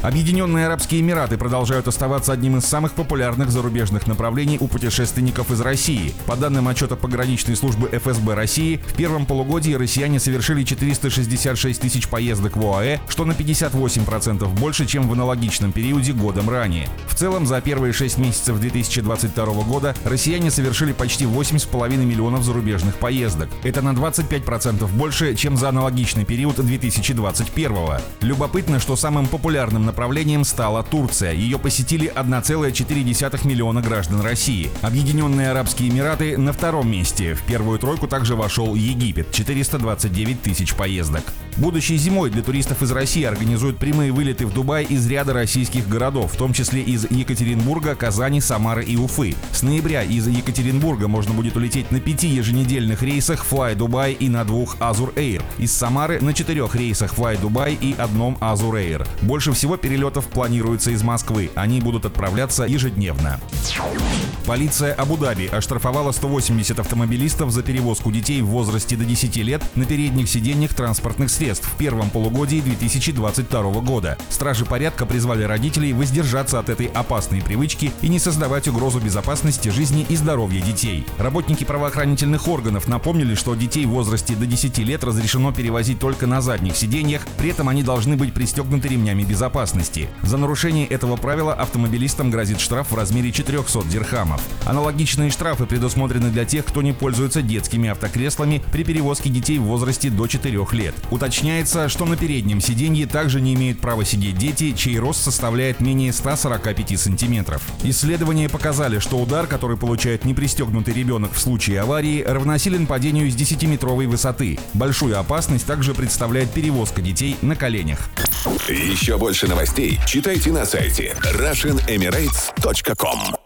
Объединенные Арабские Эмираты продолжают оставаться одним из самых популярных зарубежных направлений у путешественников из России. По данным отчета пограничной службы ФСБ России, в первом полугодии россияне совершили 466 тысяч поездок в ОАЭ, что на 58% больше, чем в аналогичном периоде годом ранее. В целом, за первые 6 месяцев 2022 года россияне совершили почти 8,5 миллионов зарубежных поездок. Это на 25% больше, чем за аналогичный период 2021. Любопытно, что самым популярным направлением стала Турция. Ее посетили 1,4 миллиона граждан России. Объединенные Арабские Эмираты на втором месте. В первую тройку также вошел Египет – 429 тысяч поездок. Будущей зимой для туристов из России организуют прямые вылеты в Дубай из ряда российских городов, в том числе из Екатеринбурга, Казани, Самары и Уфы. С ноября из Екатеринбурга можно будет улететь на пяти еженедельных рейсах Fly Dubai и на двух Azur Air. Из Самары на четырех рейсах Fly Dubai и одном Azur Air. Больше всего перелетов планируется из Москвы. Они будут отправляться ежедневно. Полиция Абу-Даби оштрафовала 180 автомобилистов за перевозку детей в возрасте до 10 лет на передних сиденьях транспортных средств в первом полугодии 2022 года. Стражи порядка призвали родителей воздержаться от этой опасной привычки и не создавать угрозу безопасности жизни и здоровья детей. Работники правоохранительных органов напомнили, что детей в возрасте до 10 лет разрешено перевозить только на задних сиденьях, при этом они должны быть пристегнуты ремнями безопасности. За нарушение этого правила автомобилистам грозит штраф в размере 400 дирхамов. Аналогичные штрафы предусмотрены для тех, кто не пользуется детскими автокреслами при перевозке детей в возрасте до 4 лет. Уточняется, что на переднем сиденье также не имеют права сидеть дети, чей рост составляет менее 145 сантиметров. Исследования показали, что удар, который получает непристегнутый ребенок в случае аварии, равносилен падению с 10-метровой высоты. Большую опасность также представляет перевозка детей на коленях. Еще больше новостей читайте на сайте RussianEmirates.com